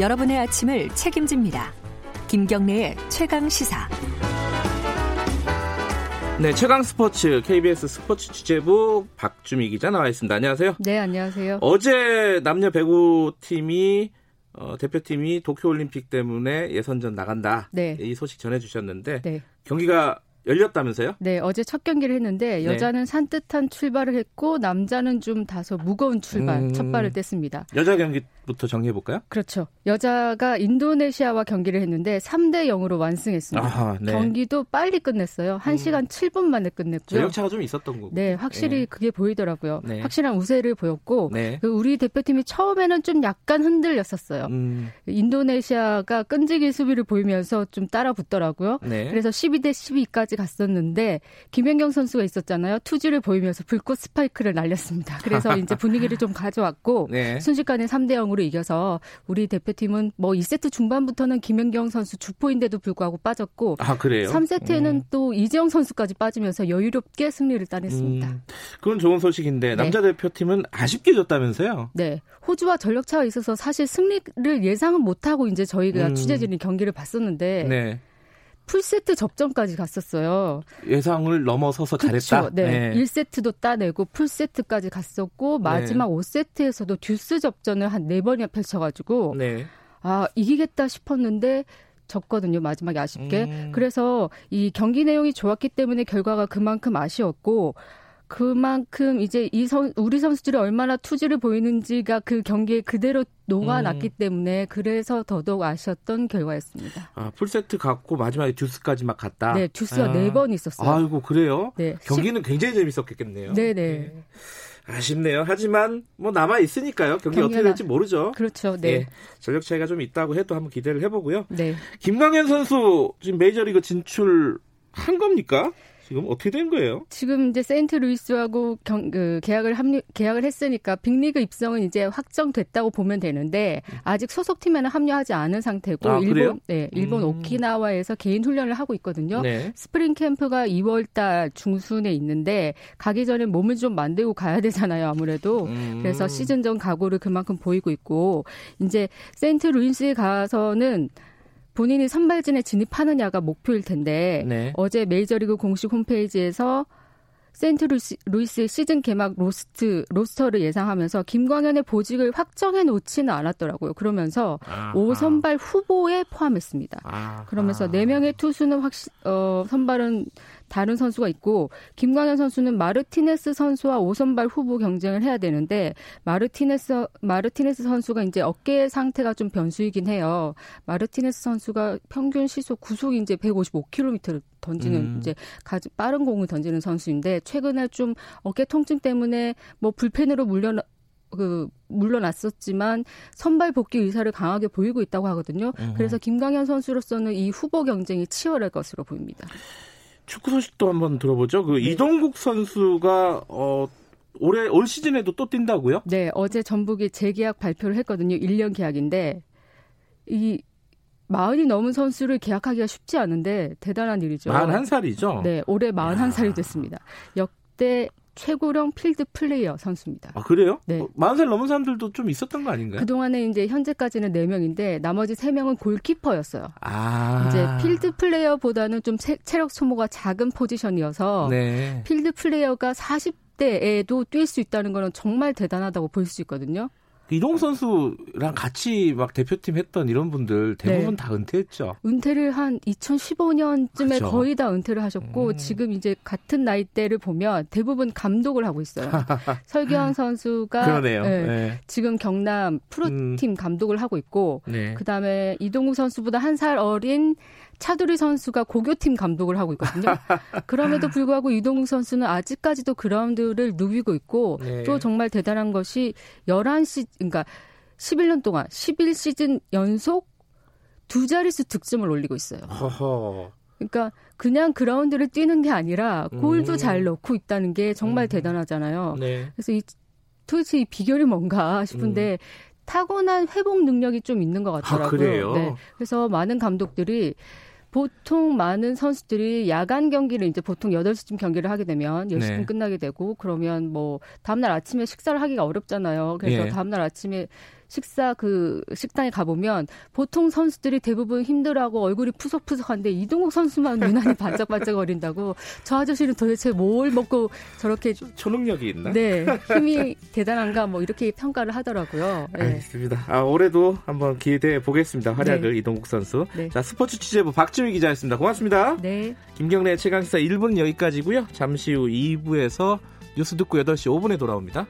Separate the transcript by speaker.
Speaker 1: 여러분의 아침을 책임집니다. 김경래의 최강 시사.
Speaker 2: 네, 최강 스포츠 KBS 스포츠 취재부 박주미 기자 나와 있습니다. 안녕하세요.
Speaker 3: 네, 안녕하세요.
Speaker 2: 어제 남녀 배구 팀이 어, 대표팀이 도쿄올림픽 때문에 예선전 나간다.
Speaker 3: 네.
Speaker 2: 이 소식 전해주셨는데
Speaker 3: 네.
Speaker 2: 경기가 열렸다면서요?
Speaker 3: 네, 어제 첫 경기를 했는데
Speaker 2: 네.
Speaker 3: 여자는 산뜻한 출발을 했고 남자는 좀 다소 무거운 출발,
Speaker 2: 음.
Speaker 3: 첫 발을 뗐습니다.
Speaker 2: 여자 경기부터 정리해 볼까요?
Speaker 3: 그렇죠. 여자가 인도네시아와 경기를 했는데 3대 0으로 완승했습니다.
Speaker 2: 아하, 네.
Speaker 3: 경기도 빨리 끝냈어요. 1시간 7분 만에 끝냈고요.
Speaker 2: 전력차가 좀 있었던 거고.
Speaker 3: 네, 확실히
Speaker 2: 네.
Speaker 3: 그게 보이더라고요.
Speaker 2: 네.
Speaker 3: 확실한 우세를 보였고
Speaker 2: 네.
Speaker 3: 그 우리 대표팀이 처음에는 좀 약간 흔들렸었어요.
Speaker 2: 음,
Speaker 3: 인도네시아가 끈질긴 수비를 보이면서 좀 따라 붙더라고요.
Speaker 2: 네.
Speaker 3: 그래서 12대 12까지 갔었는데 김연경 선수가 있었잖아요. 투지를 보이면서 불꽃 스파이크를 날렸습니다. 그래서 이제 분위기를 좀 가져왔고
Speaker 2: 네.
Speaker 3: 순식간에 3대 0으로 이겨서 우리 대표팀은 뭐 2세트 중반부터는 김연경 선수 주포인데도 불구하고 빠졌고
Speaker 2: 아, 그래요?
Speaker 3: 3세트에는
Speaker 2: 음.
Speaker 3: 또 이재영 선수까지 빠지면서 여유롭게 승리를 따냈습니다.
Speaker 2: 음, 그건 좋은 소식인데
Speaker 3: 네.
Speaker 2: 남자 대표팀은 아쉽게 졌다면서요?
Speaker 3: 네. 호주와 전력 차가 있어서 사실 승리를 예상은 못하고 이제 저희가
Speaker 2: 음.
Speaker 3: 취재진이 경기를 봤었는데
Speaker 2: 네.
Speaker 3: 풀세트 접전까지 갔었어요.
Speaker 2: 예상을 넘어서서 잘했다.
Speaker 3: 그렇죠. 네. 1세트도 따내고 풀세트까지 갔었고 마지막 5세트에서도 듀스 접전을 한 4번이나 펼쳐 가지고
Speaker 2: 네.
Speaker 3: 아 이기겠다 싶었는데 졌거든요 마지막에 아쉽게
Speaker 2: 음.
Speaker 3: 그래서 이 경기 내용이 좋았기 때문에 결과가 그만큼 아쉬웠고 그만큼 이제 이 선, 우리 선수들이 얼마나 투지를 보이는지가 그 경기에 그대로 녹아났기
Speaker 2: 음.
Speaker 3: 때문에 그래서 더더욱 아쉬웠던 결과였습니다.
Speaker 2: 아, 풀세트 갔고 마지막에 듀스까지 막 갔다.
Speaker 3: 네, 듀스가
Speaker 2: 아.
Speaker 3: 네번 있었어요.
Speaker 2: 아이고 그래요?
Speaker 3: 네,
Speaker 2: 경기는 굉장히 재밌었겠네요.
Speaker 3: 네네.
Speaker 2: 아쉽네요. 하지만 뭐 남아 있으니까요. 경기 어떻게 될지 모르죠.
Speaker 3: 그렇죠. 네.
Speaker 2: 예, 전력 차이가 좀 있다고 해도 한번 기대를 해보고요.
Speaker 3: 네.
Speaker 2: 김광현 선수 지금 메이저리그 진출 한 겁니까? 지금 어떻게 된 거예요?
Speaker 3: 지금 이제 세인트루이스하고 경, 그 계약을 합류 계약을 했으니까 빅리그 입성은 이제 확정됐다고 보면 되는데 아직 소속팀에는 합류하지 않은 상태고
Speaker 2: 아, 그래요?
Speaker 3: 일본 네, 일본
Speaker 2: 음.
Speaker 3: 오키나와에서 개인 훈련을 하고 있거든요.
Speaker 2: 네.
Speaker 3: 스프링 캠프가 2월 달 중순에 있는데 가기 전에 몸을 좀 만들고 가야 되잖아요, 아무래도.
Speaker 2: 음.
Speaker 3: 그래서 시즌 전 각오를 그만큼 보이고 있고 이제 세인트루이스에 가서는 본인이 선발진에 진입하느냐가 목표일 텐데
Speaker 2: 네.
Speaker 3: 어제 메이저리그 공식 홈페이지에서 세인트루이스의 시즌 개막 로스트 로스터를 예상하면서 김광현의 보직을 확정해 놓지는 않았더라고요. 그러면서
Speaker 2: 아하.
Speaker 3: 5선발 후보에 포함했습니다.
Speaker 2: 아하.
Speaker 3: 그러면서 4명의 투수는 확실 어 선발은 다른 선수가 있고 김광현 선수는 마르티네스 선수와 5선발 후보 경쟁을 해야 되는데 마르티네스 마르티네스 선수가 이제 어깨 상태가 좀 변수이긴 해요. 마르티네스 선수가 평균 시속 구속이 이제 155km를 던지는
Speaker 2: 음.
Speaker 3: 이제 가장 빠른 공을 던지는 선수인데 최근에 좀 어깨 통증 때문에 뭐 불펜으로 물려 그 물러났었지만 선발 복귀 의사를 강하게 보이고 있다고 하거든요. 그래서 김광현 선수로서는 이 후보 경쟁이 치열할 것으로 보입니다.
Speaker 2: 축구 소식도 한번 들어보죠. 그
Speaker 3: 네.
Speaker 2: 이동국 선수가 어 올해 올 시즌에도 또 뛴다고요?
Speaker 3: 네, 어제 전북이 재계약 발표를 했거든요. 1년 계약인데 이 마흔이 넘은 선수를 계약하기가 쉽지 않은데 대단한 일이죠.
Speaker 2: 41살이죠?
Speaker 3: 네, 올해 41살이 됐습니다. 역대 최고령 필드 플레이어 선수입니다.
Speaker 2: 아, 그래요?
Speaker 3: 네.
Speaker 2: 어, 40살 넘은 사람들도 좀 있었던 거 아닌가요?
Speaker 3: 그동안에 이제 현재까지는 4명인데 나머지 3명은 골키퍼였어요.
Speaker 2: 아.
Speaker 3: 이제 필드 플레이어보다는 좀 체, 체력 소모가 작은 포지션이어서
Speaker 2: 네.
Speaker 3: 필드 플레이어가 40대에도 뛸 수 있다는 거는 정말 대단하다고 볼 수 있거든요.
Speaker 2: 이동 선수랑 같이 막 대표팀 했던 이런 분들 대부분
Speaker 3: 네.
Speaker 2: 다 은퇴했죠.
Speaker 3: 은퇴를 한 2015년쯤에
Speaker 2: 그죠.
Speaker 3: 거의 다 은퇴를 하셨고
Speaker 2: 음.
Speaker 3: 지금 이제 같은 나이대를 보면 대부분 감독을 하고 있어요. 설기현 선수가
Speaker 2: 그러네요.
Speaker 3: 예,
Speaker 2: 네.
Speaker 3: 지금 경남 프로팀 감독을 하고 있고
Speaker 2: 네.
Speaker 3: 그다음에 이동국 선수보다 한 살 어린 차두리 선수가 고교팀 감독을 하고 있거든요. 그럼에도 불구하고 이동국 선수는 아직까지도 그라운드를 누비고 있고
Speaker 2: 네.
Speaker 3: 또 정말 대단한 것이 11시 그러니까 11년 동안 11시즌 연속 두 자릿수 득점을 올리고 있어요.
Speaker 2: 허허.
Speaker 3: 그러니까 그냥 그라운드를 뛰는 게 아니라 골도
Speaker 2: 음.
Speaker 3: 잘 넣고 있다는 게 정말
Speaker 2: 음.
Speaker 3: 대단하잖아요.
Speaker 2: 네.
Speaker 3: 그래서 이 도대체 이 비결이 뭔가 싶은데 타고난 회복 능력이 좀 있는 것 같더라고요.
Speaker 2: 아, 그래요?
Speaker 3: 네. 그래서 많은 감독들이 보통 많은 선수들이 야간 경기를 이제 보통 8시쯤 경기를 하게 되면 10시쯤
Speaker 2: 네.
Speaker 3: 끝나게 되고 그러면 뭐 다음날 아침에 식사를 하기가 어렵잖아요. 그래서
Speaker 2: 예.
Speaker 3: 다음날 아침에 식사 그 식당에 가보면 보통 선수들이 대부분 힘들어하고 얼굴이 푸석푸석한데 이동국 선수만 유난히 반짝반짝거린다고 저 아저씨는 도대체 뭘 먹고 저렇게
Speaker 2: 초능력이 있나?
Speaker 3: 네 힘이 대단한가 뭐 이렇게 평가를 하더라고요. 네.
Speaker 2: 알겠습니다. 아, 올해도 한번 기대해 보겠습니다. 활약을
Speaker 3: 네.
Speaker 2: 이동국 선수.
Speaker 3: 네.
Speaker 2: 자 스포츠 취재부 박지휘 기자였습니다. 고맙습니다.
Speaker 3: 네.
Speaker 2: 김경래 최강시사 1부는 여기까지고요. 잠시 후 2부에서 뉴스 듣고 8시 5분에 돌아옵니다.